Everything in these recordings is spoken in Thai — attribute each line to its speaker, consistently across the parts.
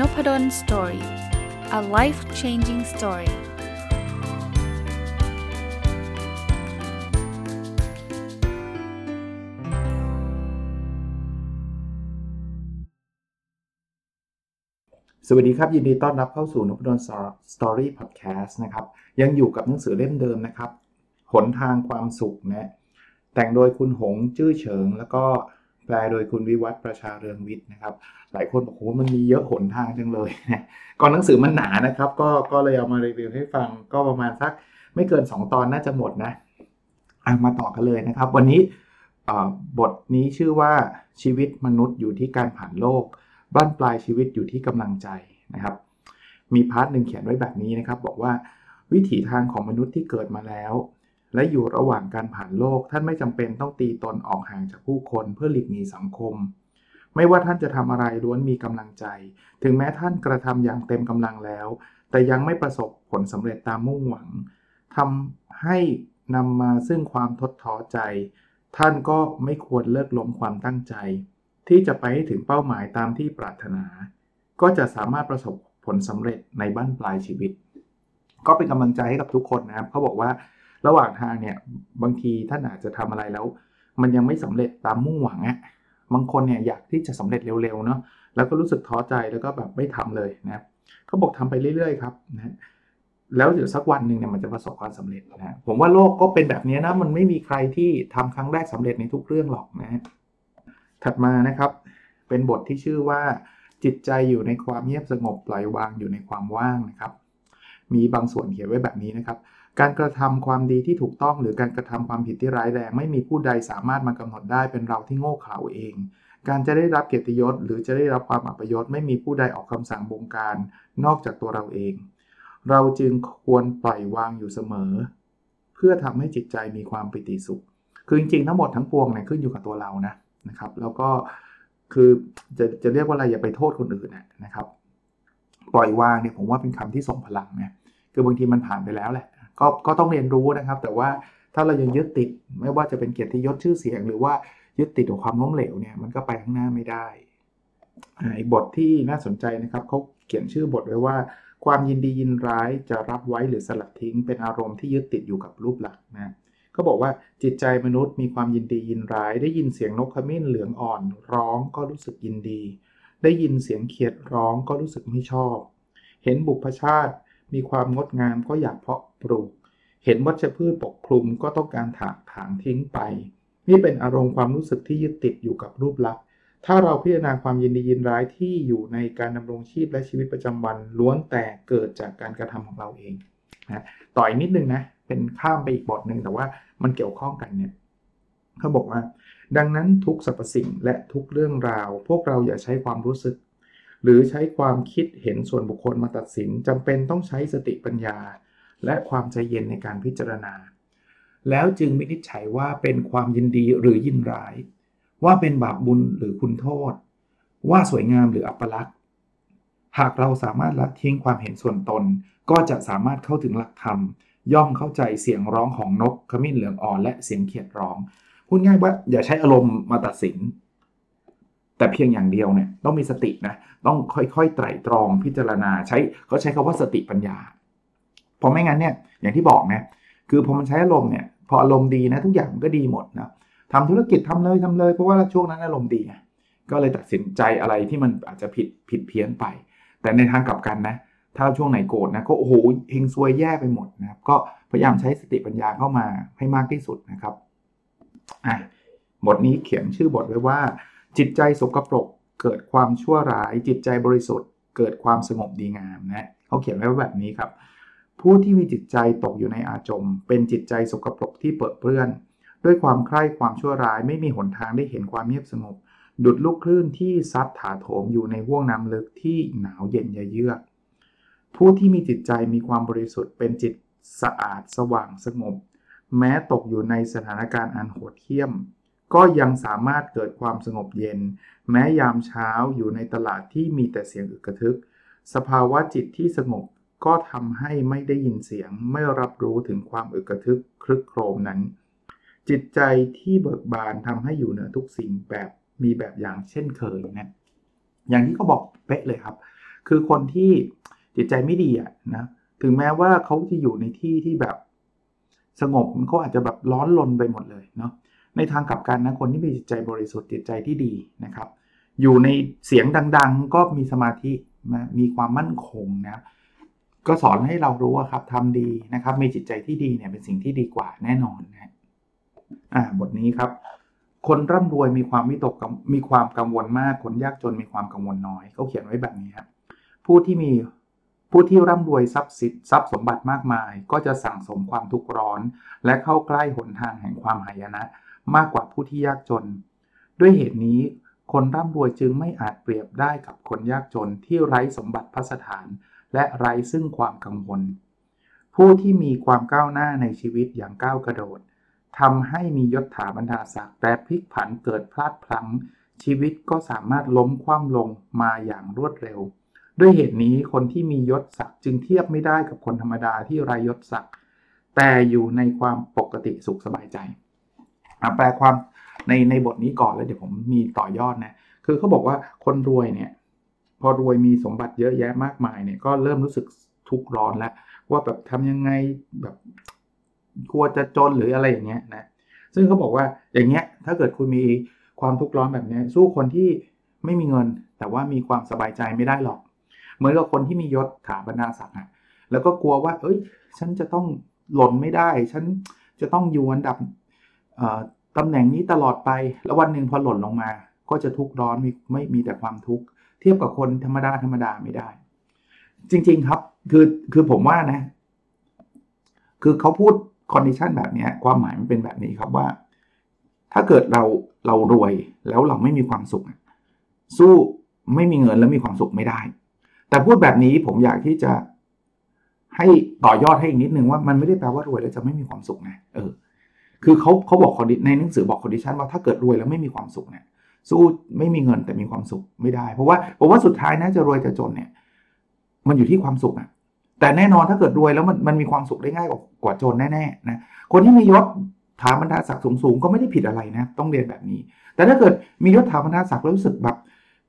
Speaker 1: Noppadol Story a life changing story สวัสดีครับ ยินดีต้อนรับเข้าสู่นพดล Story Podcast นะครับ ยังอยู่กับหนังสือเล่มเดิมนะครับ หนทางความสุขนะแต่งโดยคุณหงจื้อเฉิง แล้วก็ แปลโดยคุณวิวัฒน์ประชาเรืองวิทย์นะครับ หลายคนบอกโอ้มันมีเยอะหนทางจังเลยนะก่อนหนังสือมันหนานะครับ ก็ก็เลยเอามารีวิวให้ฟังก็ประมาณสักไม่เกิน 2 ตอนน่าจะหมดนะอะมาต่อกันเลยนะครับ วันนี้บทนี้ชื่อว่าชีวิตมนุษย์อยู่ที่การผ่านโลก บั้นปลายชีวิตอยู่ที่กำลังใจนะครับ มี part หนึ่งเขียนไว้แบบนี้นะครับ บอกว่าวิถีทางของมนุษย์ที่เกิดมาแล้ว และอยู่ระหว่างการผ่านโลก ท่านไม่จำเป็นต้องตีตนออกห่างจากผู้คนเพื่อหลีกหนีสังคม ไม่ว่าท่านจะทำอะไรล้วนมีกำลังใจ ถึงแม้ท่านกระทำอย่างเต็มกำลังแล้ว แต่ยังไม่ประสบผลสำเร็จตามมุ่งหวังทำให้นำมาซึ่งความทดท้อใจ ท่านก็ไม่ควรเลิกล้มความตั้งใจ ที่จะไปให้ถึงเป้าหมายตามที่ปรารถนา ก็จะสามารถประสบผลสำเร็จในบ้านปลายชีวิต ก็เป็นกำลังใจให้กับทุกคนนะครับเขาบอกว่า ระหว่างทางเนี่ยบางทีท่านอาจจะทำอะไรแล้ว มันยังไม่สำเร็จตามมุ่งหวังอะบางคนเนี่ยอยากที่จะสำเร็จเร็วๆเนาะแล้วก็รู้สึกท้อใจแล้วก็แบบไม่ทำเลยนะเขาบอกทำไปเรื่อยๆครับนะแล้วเดี๋ยวสักวันหนึ่งเนี่ยมันจะประสบความสำเร็จนะผมว่าโลกก็เป็นแบบนี้นะมันไม่มีใครที่ทำครั้งแรกสำเร็จในทุกเรื่องหรอกนะถัดมานะครับ เป็นบทที่ชื่อว่า จิตใจอยู่ในความเงียบสงบปล่อยวางอยู่ในความว่างนะครับ มีบางส่วนเขียนไว้แบบนี้นะครับ การกระทำความดีที่ถูกต้องหรือการกระทำความผิดที่ร้ายแรงไม่มีผู้ใดสามารถมากำหนดได้เป็นเราที่โง่เขลาเอง การจะได้รับเกียรติยศ หรือจะได้รับความอัปยศไม่มีผู้ใดออกคำสั่งบงการ นอกจากตัวเราเอง เราจึงควรปล่อยวางอยู่เสมอ เพื่อทำให้จิตใจมีความปิติสุข คือจริงๆทั้งหมดทั้งปวงเนี่ยขึ้นอยู่กับตัวเรานะนะครับ แล้วก็คือจะจะเรียกว่าอะไรอย่าไปโทษคนอื่นนะครับ ปล่อยวางเนี่ยผมว่าเป็นคำที่ส่งพลังนะคือบางทีมันผ่านไปแล้วแหละ ก็ก็ต้องเรียนรู้นะครับ แต่ว่าถ้าเรายังยึดติดไม่ว่าจะเป็นเกียรติยศชื่อเสียง หรือว่ายึดติดกับความล้มเหลวเนี่ยมันก็ไปข้างหน้าไม่ได้อีกบทที่น่าสนใจนะครับเขาเขียนชื่อบทไว้ว่า ความยินดียินร้ายจะรับไว้หรือสลัดทิ้ง เป็นอารมณ์ที่ยึดติดอยู่กับรูปลักษณ์นะเขาบอกว่าจิตใจมนุษย์มีความยินดียินร้าย ได้ยินเสียงนกขมิ้นเหลืองอ่อน ร้องก็รู้สึกยินดี ได้ยินเสียงเขียดร้องก็รู้สึกไม่ชอบ เห็นบุพชาติ มีความงดงามก็อยากเพาะปลูก เห็นวัชพืชปกคลุมก็ต้องการถากถางทิ้งไป นี่เป็นอารมณ์ความรู้สึกที่ยึดติดอยู่กับรูปลักษณ์ ถ้าเราพิจารณาความยินดียินร้ายที่อยู่ในการดำรงชีพและชีวิตประจำวันล้วนแต่เกิดจากการกระทำของเราเองนะต่ออีกนิดนึงนะ เป็นข้ามไปอีกบทหนึ่งแต่ว่ามันเกี่ยวข้องกันเนี่ยเขาบอกว่า ดังนั้นทุกสรรพสิ่งและทุกเรื่องราว พวกเราอย่าใช้ความรู้สึก หรือใช้ความคิดเห็นส่วนบุคคลมาตัดสินจำเป็นต้องใช้สติปัญญา และความใจเย็นในการพิจารณา แล้วจึงวินิจฉัยว่าเป็นความยินดีหรือยินร้าย ว่าเป็นบาปบุญหรือคุณโทษ ว่าสวยงามหรืออัปลักษณ์ หากเราสามารถละทิ้งความเห็นส่วนตน ก็จะสามารถเข้าถึงหลักธรรม ย่อมเข้าใจเสียงร้องของนกขมิ้นเหลืองอ่อนและเสียงเขียดร้อง พูดง่ายว่าอย่าใช้อารมณ์มาตัดสิน แต่เพียงอย่างเดียวเนี่ยต้องมีสตินะต้องค่อยๆไตร่ตรองพิจารณาใช้เขาใช้คาว่าสติปัญญาเพราะไม่งั้นเนี่ยอย่างที่บอกนะคือพอมันใช้อารมณ์เนี่ยพออารมณ์ดีนะทุกอย่างมันก็ดีหมดนะทำธุรกิจทำเลยทำเลย เพราะว่าช่วงนั้นอารมณ์ดีก็เลยตัดสินใจอะไรที่มันอาจจะผิดผิดเพี้ยนไป แต่ในทางกลับกันนะ ถ้าช่วงไหนโกรธนะก็โอ้โหเฮงซวยแย่ไปหมดนะครับ ก็พยายามใช้สติปัญญาเข้ามาให้มากที่สุดนะครับอะบทนี้เขียนชื่อบทไว้ว่า จิตใจสกปรกเกิดความชั่วร้าย จิตใจบริสุทธิ์ เกิดความสงบดีงามนะเขาเขียนไว้แบบนี้ครับ ผู้ที่มีจิตใจตกอยู่ในอาจม เป็นจิตใจสกปรกที่เปิดเปื้อน ด้วยความใคร่ความชั่วร้ายไม่มีหนทางได้เห็นความเงียบสงบ ดุดลูกคลื่นที่ซัดถาโถมอยู่ในห้วงน้ำลึกที่หนาวเย็นเยือกผู้ที่มีจิตใจมีความบริสุทธิ์ เป็นจิตสะอาดสว่างสงบ แม้ตกอยู่ในสถานการณ์อันโหดเหี้ยม ก็ยังสามารถเกิดความสงบเย็น แม้ยามเช้าอยู่ในตลาดที่มีแต่เสียงอึกระทึก สภาวะจิตที่สงบก็ทำให้ไม่ได้ยินเสียงไม่รับรู้ถึงความอึกระทึกคลึกโครมนั้น จิตใจที่เบิกบานทำให้อยู่เหนือทุกสิ่งแบบมีแบบอย่างเช่นเคยนะอย่างที่เขาบอกเป๊ะเลยครับ คือคนที่จิตใจไม่ดีอะนะถึงแม้ว่าเขาจะอยู่ในที่ที่แบบสงบเขาอาจจะแบบร้อนลนไปหมดเลยเนาะ ในทางกลับกันนะคนที่มีจิตใจบริสุทธิ์จิตใจที่ดีนะครับ อยู่ในเสียงดัง ๆ ก็มีสมาธิมีความมั่นคงนะก็สอนให้เรารู้ว่าครับทำดีนะครับ มีจิตใจที่ดีเนี่ยเป็นสิ่งที่ดีกว่าแน่นอนนะอ่าบทนี้ครับ คนร่ำรวยมีความวิตกมีความกังวลมาก คนยากจนมีความกังวลน้อยเขาเขียนไว้แบบนี้ครับผู้ที่มีผู้ที่ร่ำรวยทรัพย์สินทรัพย์สมบัติมากมาย ก็จะสั่งสมความทุกข์ร้อน และเข้าใกล้หนทางแห่งความหายนะ มากกว่าผู้ที่ยากจน ด้วยเหตุนี้ คนร่ำรวยจึงไม่อาจเปรียบได้กับคนยากจนที่ไร้สมบัติพัสถาน และไร้ซึ่งความกังวล ผู้ที่มีความก้าวหน้าในชีวิตอย่างก้าวกระโดดทำให้มียศถาบรรดาศักดิ์แต่พลิกผันเกิดพลาดพลั้ง ชีวิตก็สามารถล้มคว่ำลงมาอย่างรวดเร็ว ด้วยเหตุนี้คนที่มียศศักดิ์จึงเทียบไม่ได้กับคนธรรมดาที่ไร้ยศศักดิ์แต่อยู่ในความปกติสุขสบายใจ แปลความในในบทนี้ก่อนแล้วเดี๋ยวผมมีต่อยอดนะคือเขาบอกว่าคนรวยเนี่ย พอรวยมีสมบัติเยอะแยะมากมายเนี่ยก็เริ่มรู้สึกทุกข์ร้อนแล้ว ว่าแบบทำยังไงแบบกลัวจะจนหรืออะไรอย่างเงี้ยนะซึ่งเขาบอกว่าอย่างเงี้ยถ้าเกิดคุณมีความทุกข์ร้อนแบบนี้สู้คนที่ไม่มีเงิน แต่ว่ามีความสบายใจไม่ได้หรอก เหมือนกับคนที่มียศถาบรรดาศักดิ์อะแล้วก็กลัวว่า เอ้ย ฉันจะต้องหล่นไม่ได้ ฉันจะต้องอยู่อันดับ ตำแหน่งนี้ตลอดไป แล้ววันหนึ่งพอหล่นลงมา ก็จะทุกข์ร้อนมีไม่มีแต่ความทุกข์เทียบกับคนธรรมดาธรรมดาไม่ได้ จริง ๆครับ คือคือผมว่านะ คือเขาพูดคอนดิชันแบบนี้ความหมายมันเป็นแบบนี้ครับว่า ถ้าเกิดเราเรารวยแล้วเราไม่มีความสุข สู้ไม่มีเงินแล้วมีความสุขไม่ได้ แต่พูดแบบนี้ผมอยากที่จะให้ต่อยอดให้อีกนิดนึงว่ามันไม่ได้แปลว่ารวยแล้วจะไม่มีความสุขนะเออ คือเขาเขาบอกในหนังสือบอกคอนดิชันว่าถ้าเกิดรวยแล้วไม่มีความสุขเนี่ยสู้ไม่มีเงินแต่มีความสุขไม่ได้ เพราะว่าผมว่าสุดท้ายนะจะรวยจะจนเนี่ย มันอยู่ที่ความสุขอะแต่แน่นอนถ้าเกิดรวยแล้วมันมันมีความสุขได้ง่ายกว่ากว่าจนแน่ๆนะคนที่มียศถานบรรดาศักดิ์สูงๆก็ไม่ได้ผิดอะไรนะ ต้องเรียนแบบนี้ แต่ถ้าเกิดมียศถานบรรดาศักดิ์แล้วรู้สึกแบบ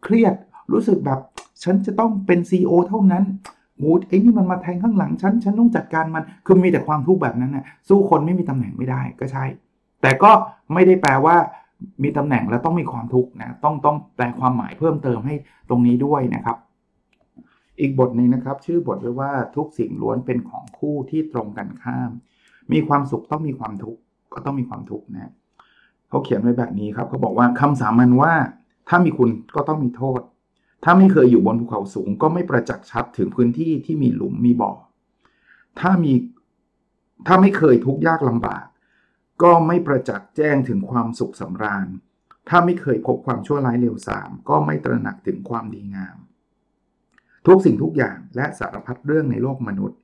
Speaker 1: เครียดรู้สึกแบบ ฉันจะต้องเป็นซีอเท่านั้น มูดไอ้นี่มันมาแทงข้างหลังฉันฉันต้องจัดการมันคือมีแต่ความทุกข์แบบนั้นนะสู้คนไม่มีตำแหน่งไม่ได้ก็ใช่ แต่ก็ไม่ได้แปลว่ามีตำแหน่งแล้วต้องมีความทุกข์นะต้องต้องแปลความหมายเพิ่มเติมให้ตรงนี้ด้วยนะครับ อีกบทหนึ่งนะครับ ชื่อบทไว้ว่าทุกสิ่งล้วนเป็นของคู่ที่ตรงกันข้าม มีความสุขต้องมีความทุกข์ก็ต้องมีความทุกข์นะเขาเขียนไว้แบบนี้ครับเขาบอกว่าคำสามัญว่าถ้ามีคุณก็ต้องมีโทษ ถ้าไม่เคยอยู่บนภูเขาสูง ก็ไม่ประจักษ์ชัดถึงพื้นที่ที่มีหลุมมีบ่อ ถ้ามีถ้าไม่เคยทุกข์ยากลำบาก ก็ไม่ประจักษ์แจ้งถึงความสุขสำราญ ถ้าไม่เคยพบความชั่วร้ายเลวทราม ก็ไม่ตระหนักถึงความดีงาม ทุกสิ่งทุกอย่างและสารพัดเรื่องในโลกมนุษย์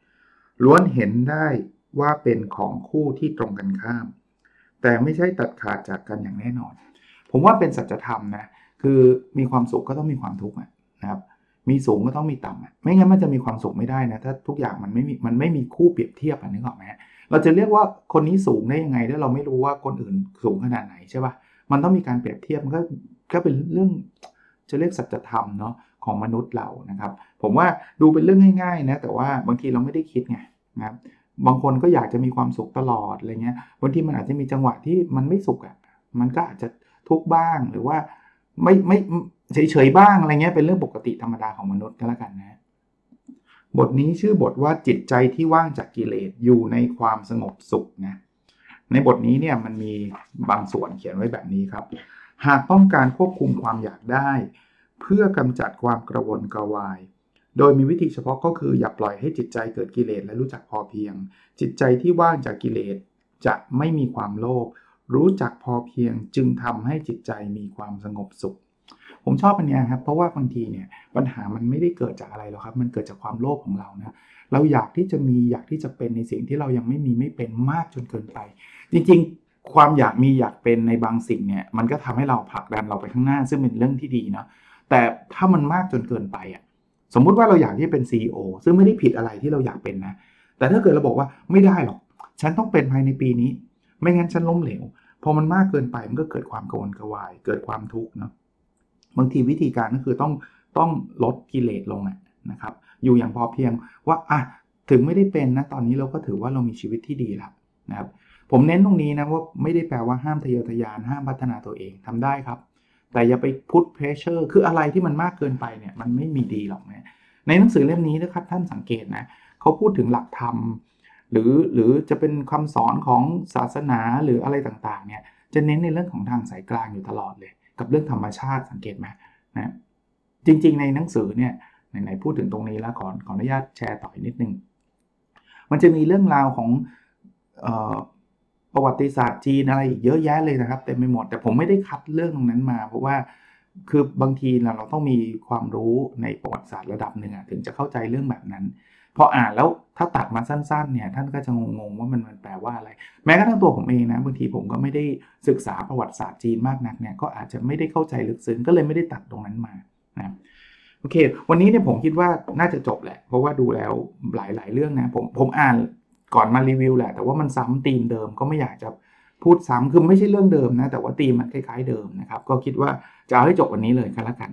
Speaker 1: ล้วนเห็นได้ว่าเป็นของคู่ที่ตรงกันข้าม แต่ไม่ใช่ตัดขาดจากกันอย่างแน่นอน ผมว่าเป็นสัจธรรมนะ คือมีความสุขก็ต้องมีความทุกข์นะครับ มีสูงก็ต้องมีต่ำไม่งั้นมันจะมีความสุขไม่ได้นะ ถ้าทุกอย่างมันไม่มีมันไม่มีคู่เปรียบเทียบอะนึกออกไหมเราจะเรียกว่าคนนี้สูงได้ยังไงถ้าเราไม่รู้ว่าคนอื่นสูงขนาดไหนใช่ปะ่ะมันต้องมีการเปรียบเทียบมันก็ก็เป็นเรื่องจะเรียกสัจธรรมเนาะของมนุษย์เรานะครับ ผมว่าดูเป็นเรื่องง่ายๆนะแต่ว่าบางทีเราไม่ได้คิดไงนะครับบางคนก็อยากจะมีความสุขตลอดอะไรเงี้ยบางทีมันอาจจะมีจังหวะที่มันไม่สุขอะ่ะมันก็อาจจะทุกข์บ้างหรือว่า ไม่ไม่เฉยๆบ้างอะไรเงี้ยเป็นเรื่องปกติธรรมดาของมนุษย์ก็แล้วกันนะ บทนี้ชื่อบทว่าจิตใจที่ว่างจากกิเลสอยู่ในความสงบสุขนะในบทนี้เนี่ยมันมีบางส่วนเขียนไว้แบบนี้ครับ หากต้องการควบคุมความอยากได้ เพื่อกำจัดความกระวนกระวาย โดยมีวิธีเฉพาะก็คืออย่าปล่อยให้จิตใจเกิดกิเลสและรู้จักพอเพียง จิตใจที่ว่างจากกิเลสจะไม่มีความโลภ รู้จักพอเพียงจึงทำให้จิตใจมีความสงบสุข ผมชอบอันนี้ครับ เพราะว่าบางทีเนี่ยปัญหามันไม่ได้เกิดจากอะไรหรอกครับ มันเกิดจากความโลภของเรานะเราอยากที่จะมีอยากที่จะเป็นในสิ่งที่เรายังไม่มีไม่เป็นมากจนเกินไป จริงๆ ความอยากมีอยากเป็นในบางสิ่งเนี่ยมันก็ทำให้เราผลักดันเราไปข้างหน้า ซึ่งเป็นเรื่องที่ดีเนาะแต่ถ้ามันมากจนเกินไปอะสมมุติว่าเราอยากที่เป็น CEO ซึ่งไม่ได้ผิดอะไรที่เราอยากเป็นนะ แต่ถ้าเกิดเราบอกว่าไม่ได้หรอก ฉันต้องเป็นภายในปีนี้ ไม่งั้นฉันล้มเหลว พอมันมากเกินไปมันก็เกิดความกังวลกระวาย เกิดความทุกข์เนาะบางทีวิธีการก็คือต้องต้องลดกิเลสลงนะครับ อยู่อย่างพอเพียงว่าอะถึงไม่ได้เป็นนะตอนนี้เราก็ถือว่าเรามีชีวิตที่ดีแล้วนะครับ ผมเน้นตรงนี้นะว่าไม่ได้แปลว่าห้ามทะเยอทะยานห้ามพัฒนาตัวเองทำได้ครับ แต่อย่าไปพุทเพรสเชอร์คืออะไรที่มันมากเกินไปเนี่ยมันไม่มีดีหรอกนะในหนังสือเล่มนี้นะครับท่านสังเกตนะเขาพูดถึงหลักธรรม หรือหรือจะเป็นคำสอนของศาสนาหรืออะไรต่างๆเนี่ยจะเน้นในเรื่องของทางสายกลางอยู่ตลอดเลย กับเรื่องธรรมชาติสังเกตไหมนะจริงๆ ในหนังสือเนี่ยไหนๆพูดถึงตรงนี้แล้วขอขออนุญาตแชร์ต่ออีกนิดนึง มันจะมีเรื่องราวของออประวัติศาสตร์จีนอะไรอีกเยอะแยะเลยนะครับเต็มไปหมดแต่ผมไม่ได้คัดเรื่องตรงนั้นมา เพราะว่าคือบางทีเราเราต้องมีความรู้ในประวัติศาสตร์ระดับหนึ่งถึงจะเข้าใจเรื่องแบบนั้น พออ่านแล้วถ้าตัดมาสั้นๆเนี่ยท่านก็จะงงๆว่ามันมันแปลว่าอะไร แม้กระทั่งตัวผมเองนะบางทีผมก็ไม่ได้ศึกษาประวัติศาสตร์จีนมากนักเนี่ยก็อาจจะไม่ได้เข้าใจลึกซึ้งก็เลยไม่ได้ตัดตรงนั้นมานะโอเค วันนี้เนี่ยผมคิดว่าน่าจะจบแหละ เพราะว่าดูแล้วหลายๆ เรื่องนะผมผมอ่านก่อนมารีวิวแหละ แต่ว่ามันซ้ำธีมเดิมก็ไม่อยากจะพูดซ้ำคือไม่ใช่เรื่องเดิมนะ แต่ว่าธีมมันคล้ายๆเดิมนะครับ ก็คิดว่าจะเอาให้จบวันนี้เลยกันละกัน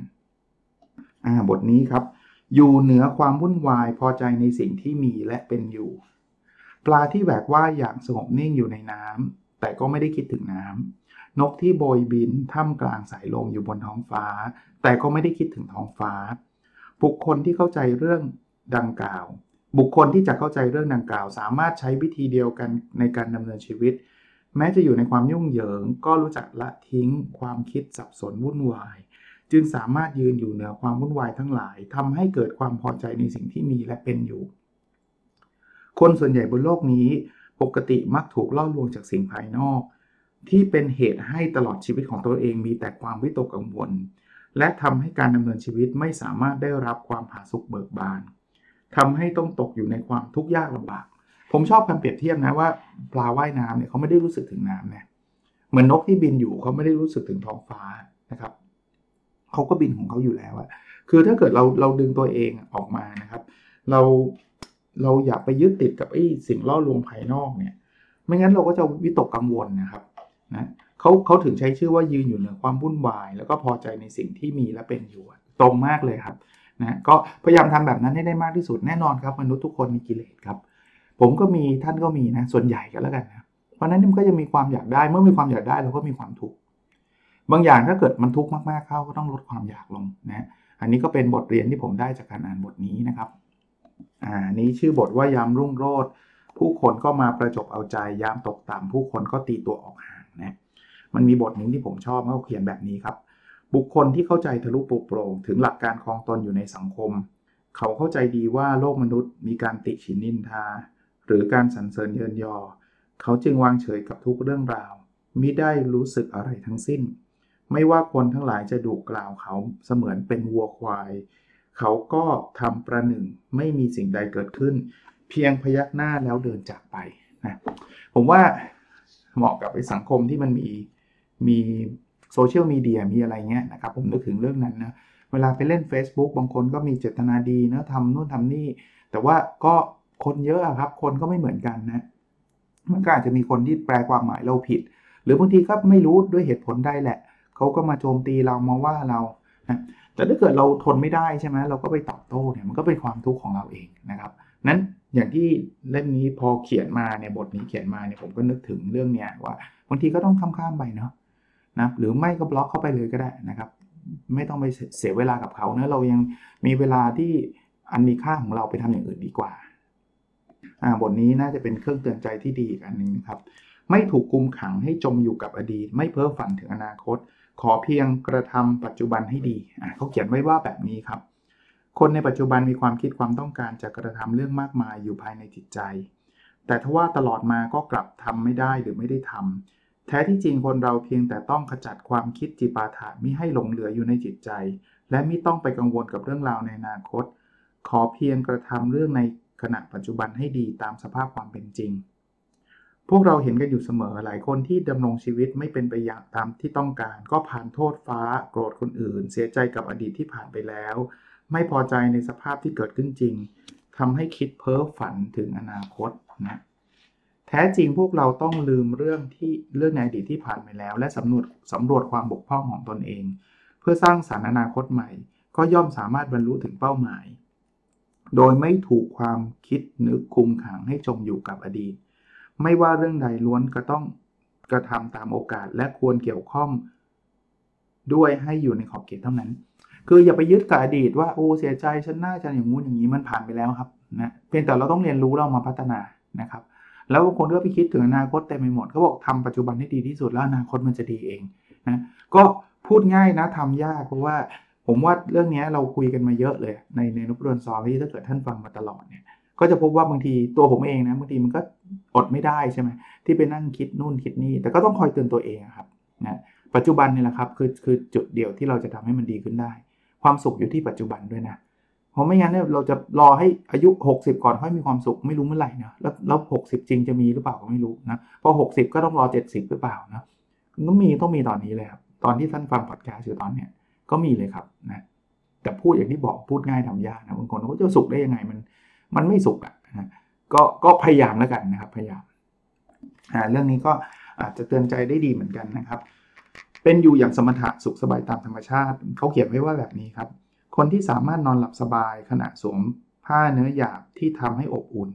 Speaker 1: อ่าบทนี้ครับ อยู่เหนือความวุ่นวายพอใจในสิ่งที่มีและเป็นอยู่ ปลาที่แหวกว่ายอย่างสงบนิ่งอยู่ในน้ำแต่ก็ไม่ได้คิดถึงน้ำนกที่โบยบินท่ามกลางสายลมอยู่บนท้องฟ้า แต่ก็ไม่ได้คิดถึงท้องฟ้า บุคคลที่เข้าใจเรื่องดังกล่าว บุคคลที่จะเข้าใจเรื่องดังกล่าว สามารถใช้วิธีเดียวกันในการดำเนินชีวิต แม้จะอยู่ในความยุ่งเหยิง ก็รู้จักละทิ้งความคิดสับสนวุ่นวาย จึงสามารถยืนอยู่เหนือความวุ่นวายทั้งหลายทำให้เกิดความพอใจในสิ่งที่มีและเป็นอยู่ คนส่วนใหญ่บนโลกนี้ปกติมักถูกล่อลวงจากสิ่งภายนอก ที่เป็นเหตุให้ตลอดชีวิตของตัวเองมีแต่ความวิตกกังวล และทำให้การดำเนินชีวิตไม่สามารถได้รับความผาสุกเบิกบานทำให้ต้องตกอยู่ในความทุกข์ยากลำบาก ผมชอบคำเปรียบเทียบนะว่าปลาว่ายน้ำเนี่ยเขาไม่ได้รู้สึกถึงน้ำนะเหมือนนกที่บินอยู่เขาไม่ได้รู้สึกถึงท้องฟ้านะครับ เขาก็บินของเขาอยู่แล้วอะคือถ้าเกิดเราเราดึงตัวเองออกมานะครับ เราเราอย่าไปยึดติดกับไอ้สิ่งล่อลวงภายนอกเนี่ย ไม่งั้นเราก็จะวิตกกังวลนะครับนะเขาเขาถึงใช้ชื่อว่ายืนอยู่เหนือความวุ่นวาย แล้วก็พอใจในสิ่งที่มีและเป็นอยู่ตรงมากเลยครับนะก็พยายามทำแบบนั้นให้ได้มากที่สุดแน่นอนครับ มนุษย์ทุกคนมีกิเลสครับ ผมก็มีท่านก็มีนะส่วนใหญ่กันแล้วกันนะเพราะนั้นมันก็จะมีความอยากได้เมื่อมีความอยากได้เราก็มีความทุกข์ บางอย่างถ้าเกิดมันทุกข์มากๆเข้าก็ต้องลดความอยากลงนะอันนี้ก็เป็นบทเรียนที่ผมได้จากการอ่านบทนี้นะครับอ่านี้ชื่อบทว่ายามรุ่งโรจน์ผู้คนก็มาประจบเอาใจยามตกต่ำผู้คนก็ตีตัวออกห่างนะมันมีบทหนึ่งที่ผมชอบเขาเขียนแบบนี้ครับ บุคคลที่เข้าใจทะลุปลุกโปร่งถึงหลักการคลองตนอยู่ในสังคม เขาเข้าใจดีว่าโลกมนุษย์มีการติฉินนินทา หรือการสรรเสริญเยินยอ เขาจึงวางเฉยกับทุกเรื่องราว มิได้รู้สึกอะไรทั้งสิ้น ไม่ว่าคนทั้งหลายจะดุกล่าวเขาเสมือนเป็นวัวควาย เขาก็ทำประหนึ่งไม่มีสิ่งใดเกิดขึ้น เพียงพยักหน้าแล้วเดินจากไปนะผมว่าเหมาะกับไอ้สังคมที่มันมีมีโซเชียลมีเดียมีอะไรเงี้ยนะครับ ผมนึกถึงเรื่องนั้นนะเวลาไปเล่น Facebook บางคนก็มีเจตนาดีนะทำนู่นทำนี่ แต่ว่าก็คนเยอะครับ คนก็ไม่เหมือนกันนะมันก็อาจจะมีคนที่แปลความหมายเราผิด หรือบางทีก็ไม่รู้ด้วยเหตุผลได้แหละ เขาก็มาโจมตีเรามาว่าเรานะแต่ถ้าเกิดเราทนไม่ได้ใช่ไหมเราก็ไปตอบโต้เนี่ยมันก็เป็นความทุกข์ของเราเองนะครับนั้นอย่างที่เล่มนี้พอเขียนมาเนี่ยบทนี้เขียนมาเนี่ยผมก็นึกถึงเรื่องเนี้ยว่าบางทีก็ต้องข้ามข้ามไปเนาะนะหรือไม่ก็บล็อกเข้าไปเลยก็ได้นะครับ ไม่ต้องไปเสียเวลากับเขาเนะเรายังมีเวลาที่อันมีค่าของเราไปทำอย่างอื่นดีกว่าอ่าบทนี้น่าจะเป็นเครื่องเตือนใจที่ดีอีกอันหนึ่งนะครับ ไม่ถูกคุมขังให้จมอยู่กับอดีต ไม่เพ้อฝันถึงอนาคต ขอเพียงกระทำปัจจุบันให้ดีเขาเขียนไว้ว่าแบบนี้ครับ คนในปัจจุบันมีความคิดความต้องการจะกระทำเรื่องมากมายอยู่ภายในจิตใจ แต่ทว่าตลอดมาก็กลับทำไม่ได้หรือไม่ได้ทำแท้ที่จริงคนเราเพียงแต่ต้องขจัดความคิดจิปาถะมิให้หลงเหลืออยู่ในจิตใจ และมิต้องไปกังวลกับเรื่องราวในอนาคต ขอเพียงกระทำเรื่องในขณะปัจจุบันให้ดีตามสภาพความเป็นจริง พวกเราเห็นกันอยู่เสมอหลายคนที่ดำรงชีวิตไม่เป็นไปอย่างตามที่ต้องการ ก็ผ่านโทษฟ้า โกรธคนอื่น เสียใจกับอดีตที่ผ่านไปแล้ว ไม่พอใจในสภาพที่เกิดขึ้นจริงทำให้คิดเพ้อฝันถึงอนาคตนะแท้จริงพวกเราต้องลืมเรื่องที่เรื่องในอดีตที่ผ่านไปแล้ว และสำรวจสำรวจความบกพร่องของตนเอง เพื่อสร้างสารรค์อนาคตใหม่ ก็ย่อมสามารถบรรลุถึงเป้าหมาย โดยไม่ถูกความคิดนึกคุมขังให้จมอยู่กับอดีต ไม่ว่าเรื่องใดล้วนก็ต้องกระทำตามโอกาสและควรเกี่ยวข้อง ด้วยให้อยู่ในขอบเขตเท่านั้น คืออย่าไปยึดกับอดีตว่าโอ้เสียใจฉันน่าจะอย่างงู้นอย่างนี้มันผ่านไปแล้วครับนะเพียงแต่เราต้องเรียนรู้เรามาพัฒนานะครับ แล้วบางคนก็ไปคิดถึงอนาคตเต็มไปหมดเขาบอกทำปัจจุบันให้ดีที่สุดแล้วอนาคตมันจะดีเองนะก็พูดง่ายนะทำยากเพราะว่าผมว่าเรื่องนี้เราคุยกันมาเยอะเลย ในในนุบรนซอรี่ถ้าเกิดท่านฟังมาตลอดเนี่ยก็จะพบว่าบางทีตัวผมเองนะบางทีมันก็ อดไม่ได้ใช่ไหมที่ไปนั่งคิดนู่นคิดนี่แต่ก็ต้องคอยเตือนตัวเองครับนะปัจจุบันนี่แหละครับคือคือจุดเดียวที่เราจะทำให้มันดีขึ้นได้ ความสุขอยู่ที่ปัจจุบันด้วยนะเพราะไม่งั้นเนี่ยเราจะรอให้อายุ 60 ก่อนค่อยมีความสุขไม่รู้เมื่อไหร่นะแล้วแล้ว60จริงจะมีหรือเปล่าก็ไม่รู้นะพอ 60 ก็ต้องรอ 70 หรือเปล่านะต้องมีต้องมีตอนนี้เลยครับตอนที่ท่านฟังพอดแคสต์อยู่ตอนเนี้ยก็มีเลยครับนะแต่พูดอย่างที่บอกพูดง่ายทำยากนะบางคนเขาจะสุขได้ยังไงมันมันไม่สุขอะนะ ก็ก็พยายามแล้วกันนะครับพยายามเรื่องนี้ก็อาจจะเตือนใจได้ดีเหมือนกันนะครับ เป็นอยู่อย่างสมถะสุขสบายตามธรรมชาติเขาเขียนไว้ว่าแบบนี้ครับ คนที่สามารถนอนหลับสบายขณะสวมผ้าเนื้อหยาบที่ทำให้อบอุ่น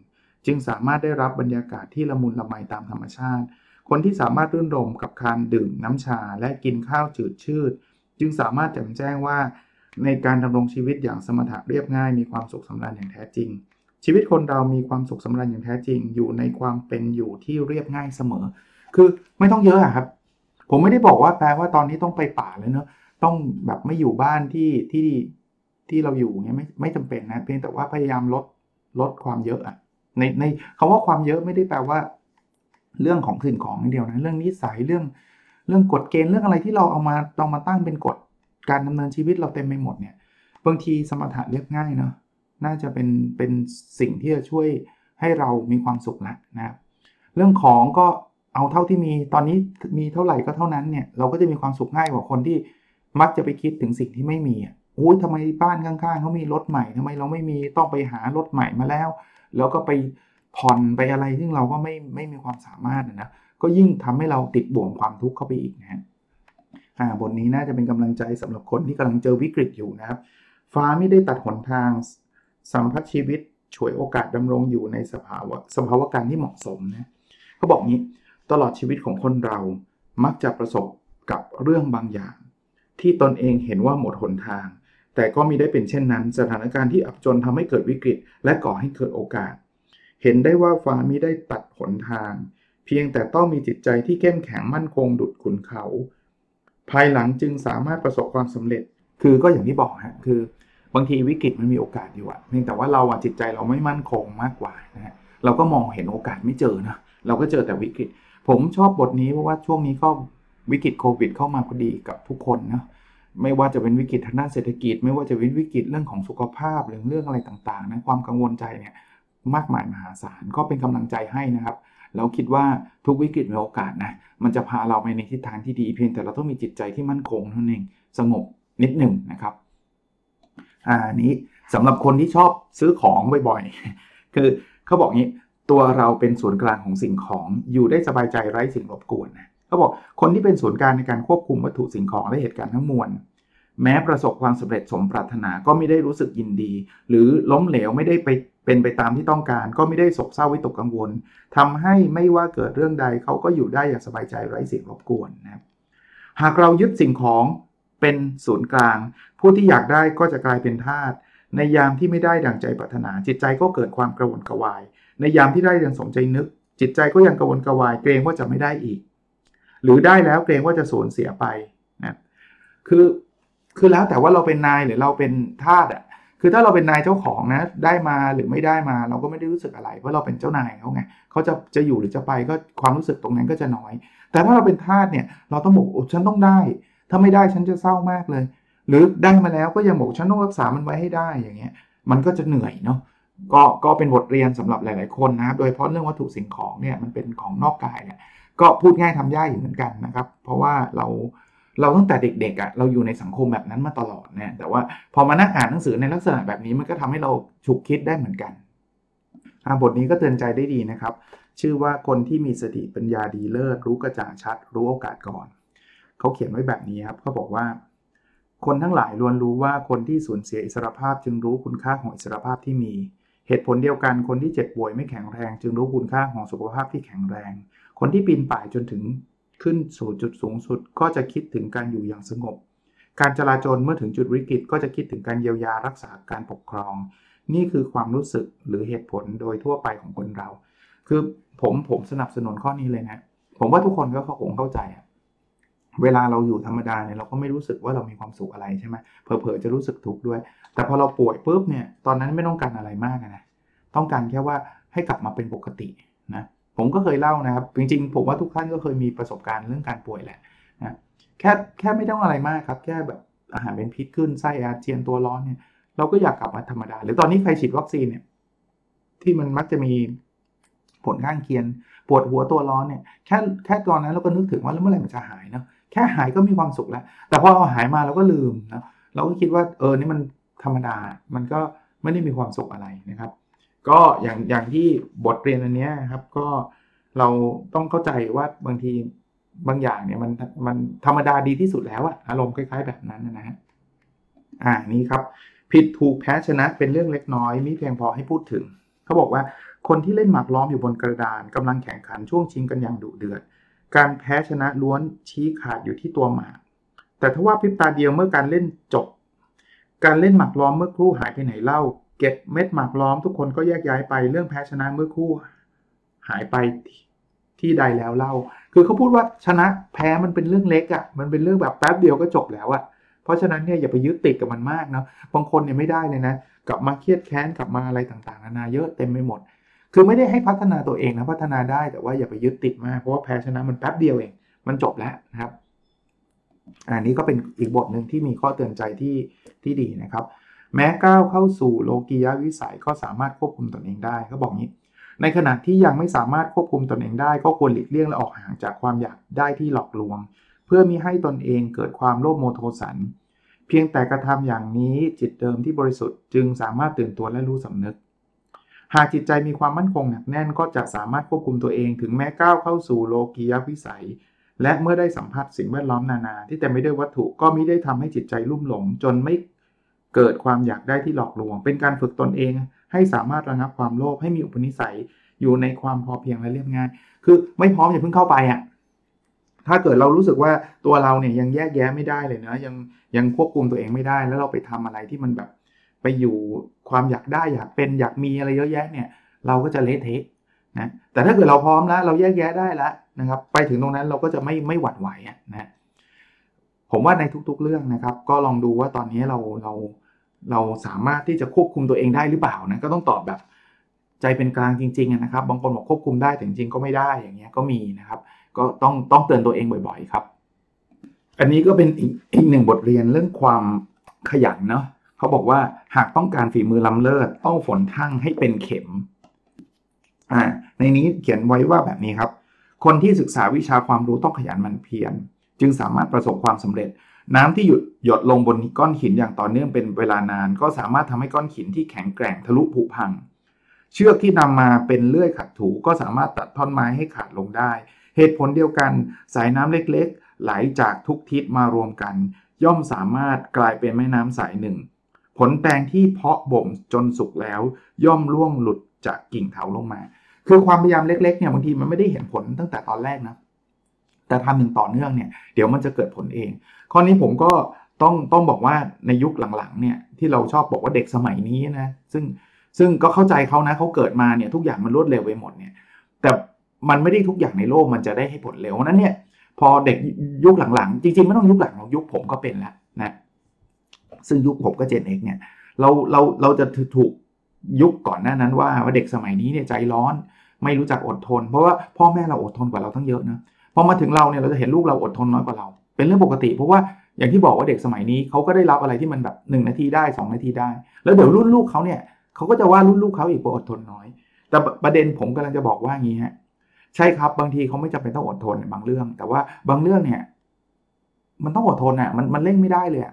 Speaker 1: จึงสามารถได้รับบรรยากาศที่ละมุนละไมตามธรรมชาติ คนที่สามารถรื่นรมกับการดื่มน้ำชาและกินข้าวจืดชืด จึงสามารถแจ่มแจ้งว่าในการดำรงชีวิตอย่างสมถะเรียบง่ายมีความสุขสำราญอย่างแท้จริง ชีวิตคนเรามีความสุขสำราญอย่างแท้จริง อยู่ในความเป็นอยู่ที่เรียบง่ายเสมอ คือไม่ต้องเยอะอะครับ ผมไม่ได้บอกว่าแปลว่าตอนนี้ต้องไปป่าเลยเนอะต้องแบบไม่อยู่บ้านที่ที่ที่เราอยู่เงี้ยไม่ไม่จำเป็นนะเพียงแต่ว่าพยายามลดลดความเยอะอะในในคำว่าความเยอะไม่ได้แปลว่า เรื่องของสิ่งของอย่างเดียวนะเรื่องนิสัยเรื่องเรื่องกฎเกณฑ์เรื่องอะไรที่เราเอามาเรามาตั้งเป็นกฎการดำเนินชีวิตเราเต็มไปหมดเนี่ยบางทีสมถะเรียบง่ายเนาะ น่าจะเป็นเป็นสิ่งที่จะช่วยให้เรามีความสุขละนะครับเรื่องของก็เอาเท่าที่มีตอนนี้มีเท่าไหร่ก็เท่านั้นเนี่ยเราก็จะมีความสุขง่ายกว่าคนที่มักจะไปคิดถึงสิ่งที่ไม่มีอะโอ้ยทำไมบ้านข้างๆเขามีรถใหม่ทำไมเราไม่มีต้องไปหารถใหม่มาแล้ว แล้วก็ไปผ่อนไปอะไรซึ่งเราก็ไม่ไม่มีความสามารถนะก็ยิ่งทำให้เราติดบ่วงความทุกข์เข้าไปอีกนะฮะอ่าบทนี้น่าจะเป็นกำลังใจสำหรับคนที่กำลังเจอวิกฤตอยู่นะครับ ฟ้าไม่ได้ตัดหนทาง สัมพัทชีวิตฉวยโอกาสดำรงอยู่ในสภาวะสภาวะการที่เหมาะสมนะเขาบอกงี้ตลอดชีวิตของคนเรามักจะประสบกับเรื่องบางอย่าง ที่ตนเองเห็นว่าหมดหนทาง แต่ก็มีได้เป็นเช่นนั้น สถานการณ์ที่อับจนทำให้เกิดวิกฤต และก่อให้เกิดโอกาส เห็นได้ว่าฟ้ามิได้ตัดหนทาง เพียงแต่ต้องมีจิตใจที่เข้มแข็งมั่นคงดุดขุนเขา ภายหลังจึงสามารถประสบความสำเร็จ คือก็อย่างที่บอกฮะคือ บางทีวิกฤตมันมีโอกาสอยู่อะเพียงแต่ว่าเราอะจิตใจเราไม่มั่นคงมากกว่านะฮะเราก็มองเห็นโอกาสไม่เจอนะเราก็เจอแต่วิกฤต ผมชอบบทนี้เพราะว่าช่วงนี้ก็วิกฤตโควิดเข้ามาพอดีกับทุกคนนะไม่ว่าจะเป็นวิกฤตทางด้านเศรษฐกิจ ไม่ว่าจะเป็นวิกฤตเรื่องของสุขภาพหรือเรื่องอะไรต่างๆนะความกังวลใจเนี่ยมากมายมหาศาลก็เป็นกำลังใจให้นะครับแล้วคิดว่าทุกวิกฤตมีโอกาสนะมันจะพาเราไปในทิศทางที่ดีเพียงแต่เราต้องมีจิตใจที่มั่นคงเท่านั้นเองสงบนิดหนึ่งนะครับ อ่านี้สำหรับคนที่ชอบซื้อของบ่อยๆ คือเขาบอกงี้ตัวเราเป็นศูนย์กลางของสิ่งของอยู่ได้สบายใจไร้สิ่งรบกวนนะเขาบอกคนที่เป็นศูนย์กลางในการควบคุมวัตถุสิ่งของและเหตุการณ์ทั้งมวลแม้ประสบความสำเร็จสมปรารถนาก็ไม่ได้รู้สึกยินดี หรือล้มเหลวไม่ได้ไปเป็นไปตามที่ต้องการ ก็ไม่ได้โศกเศร้าวิตกกังวลทำให้ไม่ว่าเกิดเรื่องใดเขาก็อยู่ได้อย่างสบายใจไร้สิ่งรบกวนนะครับหากเรายึดสิ่งของ เป็นศูนย์กลาง ผู้ที่อยากได้ก็จะกลายเป็นทาสในยามที่ไม่ได้ดังใจปรารถนา จิตใจก็เกิดความกระวนกระวาย ในยามที่ได้ดังสมใจนึก จิตใจก็ยังกระวนกระวายเกรงว่าจะไม่ได้อีก หรือได้แล้วเกรงว่าจะสูญเสียไปนะคือคือแล้วแต่ว่าเราเป็นนายหรือเราเป็นทาสอะคือถ้าเราเป็นนายเจ้าของนะ ได้มาหรือไม่ได้มา เราก็ไม่ได้รู้สึกอะไร เพราะเราเป็นเจ้านายเขาไงเขาจะจะอยู่หรือจะไปก็ความรู้สึกตรงนั้นก็จะน้อย แต่ถ้าเราเป็นทาสเนี่ย เราต้องบอกฉันต้องได้ ถ้าไม่ได้ฉันจะเศร้ามากเลย หรือได้มาแล้วก็ยังบอกฉันต้องรักษามันไว้ให้ได้อย่างเงี้ย มันก็จะเหนื่อยเนาะก็ก็เป็นบทเรียนสำหรับหลาย ๆ คนนะครับโดยเฉพาะเรื่องวัตถุสิ่งของเนี่ยมันเป็นของนอกกายเนี่ยก็พูดง่ายทำยากอยู่เหมือนกันนะครับ เพราะว่าเราเราตั้งแต่เด็กๆอะ่ะเราอยู่ในสังคมแบบนั้นมาตลอดเนี่ยแต่ว่าพอมานั่งอ่านหนังสือในลักษณะแบบนี้มันก็ทำให้เราฉุกคิดได้เหมือนกันบทนี้ก็เตือนใจได้ดีนะครับ ชื่อว่าคนที่มีสติปัญญาดีเลิศรู้กระจ่างชัด รู้โอกาสก่อน เขาเขียนไว้แบบนี้ครับเขาบอกว่า คนทั้งหลายล้วนรู้ว่าคนที่สูญเสียอิสรภาพจึงรู้คุณค่าของอิสรภาพที่มี เหตุผลเดียวกันคนที่เจ็บป่วยไม่แข็งแรง จึงรู้คุณค่าของสุขภาพที่แข็งแรง คนที่ปีนป่ายจนถึงขึ้นสู่จุดสูงสุด ก็จะคิดถึงการอยู่อย่างสงบ การจลาจลเมื่อถึงจุดวิกฤต ก็จะคิดถึงการเยียวยารักษาการปกครอง นี่คือความรู้สึกหรือเหตุผลโดยทั่วไปของคนเรา คือผมผมสนับสนุนข้อนี้เลยนะ ผมว่าทุกคนก็คงเข้าใจอะ เวลาเราอยู่ธรรมดาเนี่ยเราก็ไม่รู้สึกว่าเรามีความสุขอะไรใช่ไหมเผลอๆจะรู้สึกทุกข์ด้วย แต่พอเราป่วยปุ๊บเนี่ยตอนนั้นไม่ต้องการอะไรมากนะต้องการแค่ว่าให้กลับมาเป็นปกตินะผมก็เคยเล่านะครับ จริงๆ ผมว่าทุกท่านก็เคยมีประสบการณ์เรื่องการป่วยแหละนะแค่แค่ไม่ต้องอะไรมากครับ แค่แบบอาหารเป็นพิษขึ้นไส้อาเจียนตัวร้อนเนี่ยเราก็อยากกลับมาธรรมดา หรือตอนนี้ใครฉีดวัคซีนเนี่ยที่มันมักจะมีผลข้างเคียงปวดหัวตัวร้อนเนี่ยแค่แค่ตอนนั้นเราก็นึกถึงว่าแล้วเมื่อไหร่มันจะหายเนาะ แค่หายก็มีความสุขแล้ว แต่พอเราหายมาเราก็ลืมนะเราก็คิดว่าเออนี่มันธรรมดา มันก็ไม่ได้มีความสุขอะไรนะครับ ก็อย่างอย่างที่บทเรียนอันนี้ครับก็เราต้องเข้าใจว่าบางทีบางอย่างเนี่ยมันมันธรรมดาดีที่สุดแล้วอะอารมณ์คล้าย ๆ แบบนั้นนะฮะอ่านี่ครับ ผิดถูกแพ้ชนะเป็นเรื่องเล็กน้อยมีเพียงพอให้พูดถึง เขาบอกว่าคนที่เล่นหมากล้อมอยู่บนกระดานกำลังแข่งขันช่วงชิงกันอย่างดุเดือด การแพ้ชนะล้วนชี้ขาดอยู่ที่ตัวหมาก แต่ถ้าว่าพริบตาเดียวเมื่อการเล่นจบ การเล่นหมากล้อมเมื่อครู่หายไปไหนเล่า เก็บเม็ดหมากล้อมทุกคนก็แยกย้ายไป เรื่องแพ้ชนะเมื่อครู่หายไปที่ใดแล้วเล่า คือเขาพูดว่าชนะแพ้มันเป็นเรื่องเล็กอะ่ะ มันเป็นเรื่องแบบแป๊บเดียวก็จบแล้วอะ่ะ เพราะฉะนั้นเนี่ยอย่าไปยึดติดกับมันมากนะ บางคนเนี่ยไม่ได้เลยนะ กลับมาเครียดแค้นกลับมาอะไรต่างๆนานาเยอะเต็มไปหมด คือไม่ได้ให้พัฒนาตัวเองนะพัฒนาได้แต่ว่าอย่าไปยึดติดมากเพราะว่าแพ้ชนะมันแป๊บเดียวเอง มันจบแล้วนะครับ อันนี้ก็เป็นอีกบทหนึ่งที่มีข้อเตือนใจที่ที่ดีนะครับ แม้ก้าวเข้าสู่โลกียวิสัยก็สามารถควบคุมตนเองได้เขาบอกงี้ ในขณะที่ยังไม่สามารถควบคุมตนเองได้ ก็ควรหลีกเลี่ยงและออกห่างจากความอยากได้ที่หลอกลวง เพื่อมิให้ตนเองเกิดความโลภโมโทสัน เพียงแต่กระทำอย่างนี้จิตเดิมที่บริสุทธิ์จึงสามารถตื่นตัวและรู้สำนึก หากจิตใจมีความมั่นคงหนักแน่นก็จะสามารถควบคุมตัวเองถึงแม้ก้าวเข้าสู่โลกียวิสัย และเมื่อได้สัมผัสสิ่งแวดล้อมนานาที่แต่ไม่ได้วัตถุก็มิได้ทำให้จิตใจลุ่มหลง จนไม่เกิดความอยากได้ที่หลอกลวง เป็นการฝึกตนเอง ให้สามารถระงับความโลภให้มีอุปนิสัยอยู่ในความพอเพียงและเรียบง่าย คือไม่พร้อมอย่าเพิ่งเข้าไปอะถ้าเกิดเรารู้สึกว่าตัวเราเนี่ยยังแยกแยะไม่ได้เลยนะยังยังควบคุมตัวเองไม่ได้ แล้วเราไปทำอะไรที่มันแบบ ไปอยู่ความอยากได้อยากเป็นอยากมีอะไรเยอะแยะเนี่ยเราก็จะเละเทะนะแต่ถ้าเกิดเราพร้อมแล้วเราแยกแยะได้แล้วนะครับ ไปถึงตรงนั้นเราก็จะไม่ไม่หวั่นไหวนะผมว่าในทุกๆเรื่องนะครับ ก็ลองดูว่าตอนนี้เราเราเราสามารถที่จะควบคุมตัวเองได้หรือเปล่านะก็ต้องตอบแบบใจเป็นกลางจริงๆนะครับ บางคนบอกควบคุมได้แต่จริงๆก็ไม่ได้อย่างเงี้ยก็มีนะครับ ก็ต้องต้องเตือนตัวเองบ่อยๆครับ อันนี้ก็เป็นอีกอีกหนึ่งบทเรียนเรื่องความขยันเนาะ เขาบอกว่าหากต้องการฝีมือล้ำเลิศต้องฝนทั่งให้เป็นเข็มอ่าในนี้เขียนไว้ว่าแบบนี้ครับ คนที่ศึกษาวิชาความรู้ต้องขยันมันเพียรจึงสามารถประสบความสำเร็จ น้ำที่หยุดหยดลงบนก้อนหินอย่างต่อเนื่องเป็นเวลานาน ก็สามารถทำให้ก้อนหินที่แข็งแกร่งทะลุผุพัง เชือกที่นำมาเป็นเลื่อยขัดถูก็สามารถตัดท่อนไม้ให้ขาดลงได้ เหตุผลเดียวกัน สายน้ำเล็กๆ ไหลจากทุกทิศมารวมกัน ย่อมสามารถกลายเป็นแม่น้ำสายหนึ่ง ผลแตงที่เพาะบ่มจนสุกแล้ว ย่อมร่วงหลุดจากกิ่งเถาลงมา คือความพยายามเล็กๆเนี่ยบางทีมันไม่ได้เห็นผลตั้งแต่ตอนแรกนะแต่ทำอย่างต่อเนื่องเนี่ยเดี๋ยวมันจะเกิดผลเอง ข้อนี้ผมก็ต้องต้องบอกว่าในยุคหลังๆเนี่ยที่เราชอบบอกว่าเด็กสมัยนี้นะซึ่งซึ่งก็เข้าใจเขานะเขาเกิดมาเนี่ยทุกอย่างมันรวดเร็วไปหมดเนี่ยแต่มันไม่ได้ทุกอย่างในโลกมันจะได้ให้ผลเร็วนั้นเนี่ยพอเด็กยุคหลังๆ จริงๆ ไม่ต้องยุคหลังหรอกยุคผมก็เป็นแล้วนะ ซึ่งยุคผมก็เจนเอกเนี่ยเราเราเราจะถูกยุคก่อนหน้านั้นว่าว่าเด็กสมัยนี้เนี่ยใจร้อนไม่รู้จักอดทน เพราะว่าพ่อแม่เราอดทนกว่าเราทั้งเยอะนะพอมาถึงเราเนี่ยเราจะเห็นลูกเราอดทนน้อยกว่าเรา เป็นเรื่องปกติ เพราะว่าอย่างที่บอกว่าเด็กสมัยนี้เขาก็ได้รับอะไรที่มันแบบ1นาทีได้ 2 นาทีได้ แล้วเดี๋ยวรุ่นลูกเขาเนี่ยเขาก็จะว่ารุ่นลูกเขาอีกว่าอดทนน้อย แต่ประเด็นผมกำลังจะบอกว่างี้ฮะใช่ครับบางทีเขาไม่จำเป็นต้องอดทนบางเรื่อง แต่ว่าบางเรื่องเนี่ย มันต้องอดทนอะมันมันเร่งไม่ได้เลย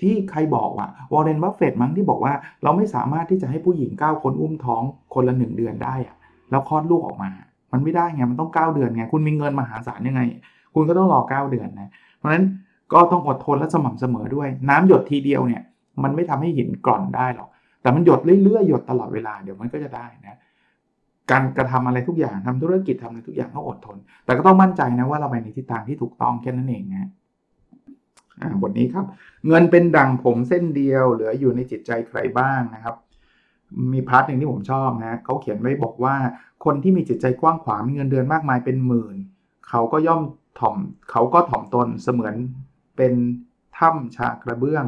Speaker 1: ที่ใครบอกว่า Warren Buffett มั้งที่บอกว่า เราไม่สามารถที่จะให้ผู้หญิงเก้าคนอุ้มท้องคนละหนึ่งเดือนได้อะแล้วคลอดลูกออกมา มันไม่ได้ไงมันต้องเก้าเดือนไงคุณมีเงินมหาศาลยังไง คุณก็ต้องรอเก้าเดือนนะเพราะฉะนั้นก็ต้องอดทนและสม่ำเสมอด้วย น้ำหยดทีเดียวเนี่ยมันไม่ทำให้หินกร่อนได้หรอก แต่มันหยดเรื่อยๆหยดตลอดเวลาเดี๋ยวมันก็จะได้นะการกระทำอะไรทุกอย่างทำธุรกิจทำอะไรทุกอย่างต้องอดทน แต่ก็ต้องมั่นใจนะว่าเราไปในทิศทางที่ถูกต้องแค่นั้นเองนะ บทนี้ครับ เงินเป็นดั่งผมเส้นเดียว เหลืออยู่ในจิตใจใครบ้างนะครับ มี part หนึ่งที่ผมชอบนะเขาเขียนไว้บอกว่า คนที่มีจิตใจกว้างขวางมีเงินเดือนมากมายเป็นหมื่น เขาก็ย่อมถ่อม เขาก็ถ่อมตนเสมือนเป็นถ้วยชากระเบื้อง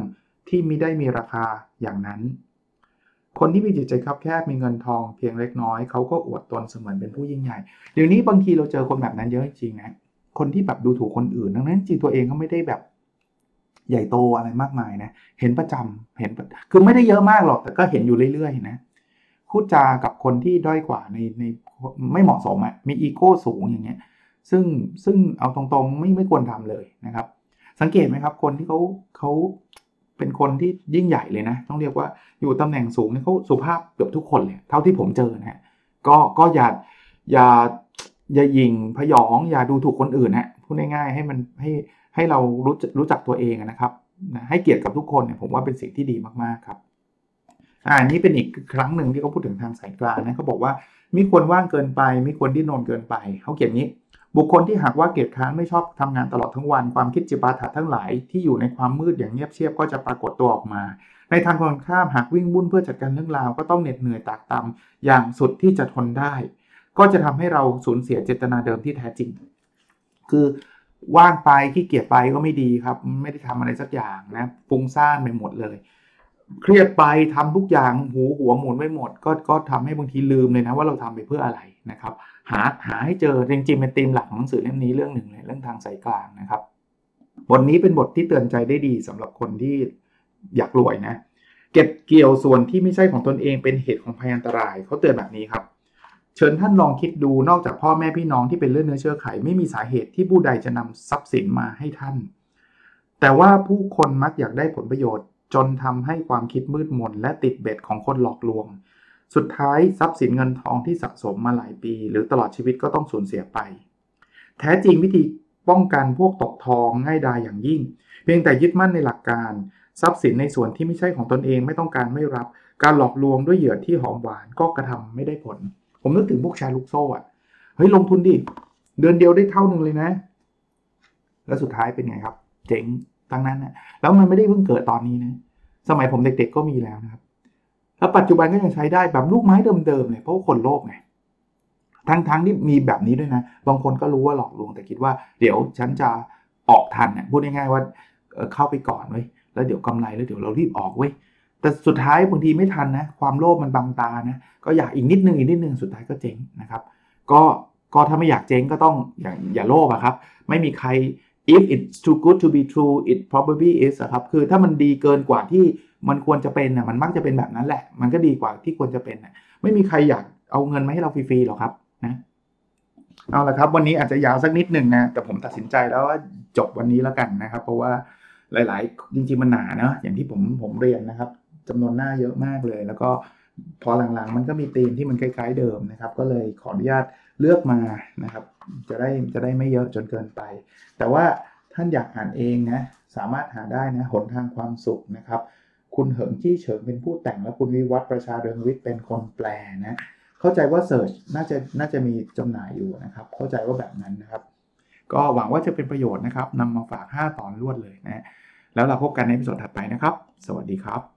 Speaker 1: ที่มิได้มีราคาอย่างนั้น คนที่มีจิตใจคับแคบมีเงินทองเพียงเล็กน้อย เขาก็อวดตนเสมือนเป็นผู้ยิ่งใหญ่ เดี๋ยวนี้บางทีเราเจอคนแบบนั้นเยอะจริงนะ คนที่แบบดูถูกคนอื่น ทั้งนั้นจริงตัวเองก็ไม่ได้แบบ ใหญ่โตอะไรมากมายนะ เห็นประจำเห็นคือไม่ได้เยอะมากหรอก แต่ก็เห็นอยู่เรื่อยๆนะพูดจากับคนที่ด้อยกว่าในในไม่เหมาะสมอะ่ะมีอีโก้สูงอย่างเงี้ยซึ่งซึ่งเอาตรงๆไม่ไม่ควรทำเลยนะครับ สังเกตไหมครับ คนที่เขาเขาเป็นคนที่ยิ่งใหญ่เลยนะ ต้องเรียกว่าอยู่ตำแหน่งสูงเนี่ยเขาสุภาพเกือบทุกคนเลยเท่าที่ผมเจอนะฮะก็ก็อย่าอย่าอย่ายิงพยอง อย่าดูถูกคนอื่นฮะพูดง่ายๆให้มันให้ ให้เรารู้รู้จักตัวเองนะครับ ให้เกียรติกับทุกคนเนี่ยผมว่าเป็นสิ่งที่ดีมากๆครับอ่านี้เป็นอีกครั้งหนึ่งที่เขาพูดถึงทางสายกลางนะเขาบอกว่ามีควรว่างเกินไปมีควรที่นอนเกินไปเขาเขียนนี้ บุคคลที่หากว่าเกียรติค้านไม่ชอบทำงานตลอดทั้งวัน ความคิดจิปาถะทั้งหลายที่อยู่ในความมืดอย่างเงียบเชียบก็จะปรากฏตัวออกมา ในทางตรงข้ามหากวิ่งบุ่นเพื่อจัดการเรื่องราวก็ต้องเหน็ดเหนื่อยตากตำอย่างสุดที่จะทนได้ ก็จะทำให้เราสูญเสียเจตนาเดิมที่แท้จริง คือ ว่างไปขี้เกียจไปก็ไม่ดีครับ ไม่ได้ทำอะไรสักอย่างนะฟุ้งซ่านไปหมดเลย เครียดไปทำทุกอย่างหูหัวหมุนไปหมด ก็ก็ทำให้บางทีลืมเลยนะว่าเราทำไปเพื่ออะไรนะครับ หาหาให้เจอจริงๆเป็นธีมหลักของหนังสือเล่มนี้เรื่องหนึ่งเลยเรื่องทางสายกลางนะครับ บทนี้เป็นบทที่เตือนใจได้ดีสำหรับคนที่อยากรวยนะ เก็บเกี่ยวส่วนที่ไม่ใช่ของตนเองเป็นเหตุของภัยอันตรายเขาเตือนแบบนี้ครับ เชิญท่านลองคิดดูนอกจากพ่อแม่พี่น้องที่เป็นเลือดเนื้อเชื้อไข ไม่มีสาเหตุที่ผู้ใดจะนำทรัพย์สินมาให้ท่าน แต่ว่าผู้คนมักอยากได้ผลประโยชน์ จนทำให้ความคิดมืดมนและติดเบ็ดของคนหลอกลวง สุดท้ายทรัพย์สินเงินทองที่สะสมมาหลายปี หรือตลอดชีวิตก็ต้องสูญเสียไป แท้จริงวิธีป้องกันพวกตกทองง่ายดายอย่างยิ่ง เพียงแต่ยึดมั่นในหลักการ ทรัพย์สินในส่วนที่ไม่ใช่ของตนเองไม่ต้องการไม่รับ การหลอกลวงด้วยเหยื่อที่หอมหวานก็กระทำไม่ได้ผล ผมนึกถึงพวกแชร์ลูกโซ่อะเฮ้ยลงทุนดิ เดือนเดียวได้เท่าหนึ่งเลยนะ แล้วสุดท้ายเป็นไงครับ เจ๋งตั้งนั้นนะแล้วมันไม่ได้เพิ่งเกิดตอนนี้นะ สมัยผมเด็กๆก็มีแล้วนะครับ แล้วปัจจุบันก็ยังใช้ได้แบบลูกไม้เดิมๆเลยเพราะคนโลภไงทั้งๆที่มีแบบนี้ด้วยนะ บางคนก็รู้ว่าหลอกลวงแต่คิดว่าเดี๋ยวฉันจะออกทันเนี่ยพูดง่ายๆว่าเข้าไปก่อนเว้ยแล้วเดี๋ยวกำไรแล้วเดี๋ยวเรารีบออกเว้ย แต่สุดท้ายบางทีไม่ทันนะความโลภมันบังตานะก็อยากอีกนิดนึงอีกนิดนึงสุดท้ายก็เจ๊งนะครับ ก็ก็ถ้าไม่อยากเจ๊งก็ต้องอย่าอย่าโลภอะครับ ไม่มีใคร if it's too good to be true it probably is ครับคือถ้ามันดีเกินกว่าที่มันควรจะเป็นนะมันมักจะเป็นแบบนั้นแหละ มันก็ดีกว่าที่ควรจะเป็นนะไม่มีใครอยากเอาเงินมาให้เราฟรีๆหรอกครับนะเอาละครับวันนี้อาจจะยาวสักนิดหนึ่งนะแต่ผมตัดสินใจแล้วว่าจบวันนี้แล้วกันนะครับ เพราะว่าหลาย ๆ จริงๆมันหนาเนาะอย่างที่ผมผมเรียนนะครับ จำนวนหน้าเยอะมากเลย แล้วก็พอหลังๆ มันก็มีธีมที่มันคล้ายๆเดิมนะครับ ก็เลยขออนุญาตเลือกมานะครับ จะได้จะได้ไม่เยอะจนเกินไป แต่ว่าท่านอยากอ่านเองนะสามารถหาได้นะหนทางความสุขนะครับ คุณเหิงจี้เฉิงเป็นผู้แต่งและคุณวิวัฒประชาเดิงวิทย์เป็นคนแปลนะเข้าใจว่าเสิร์ชน่าจะน่าจะมีจำหน่ายอยู่นะครับ เข้าใจว่าแบบนั้นนะครับ ก็หวังว่าจะเป็นประโยชน์นะครับนำมาฝาก 5 ตอนรวดเลยนะแล้วเราพบกันในพิสดถัดไปนะครับ สวัสดีครับ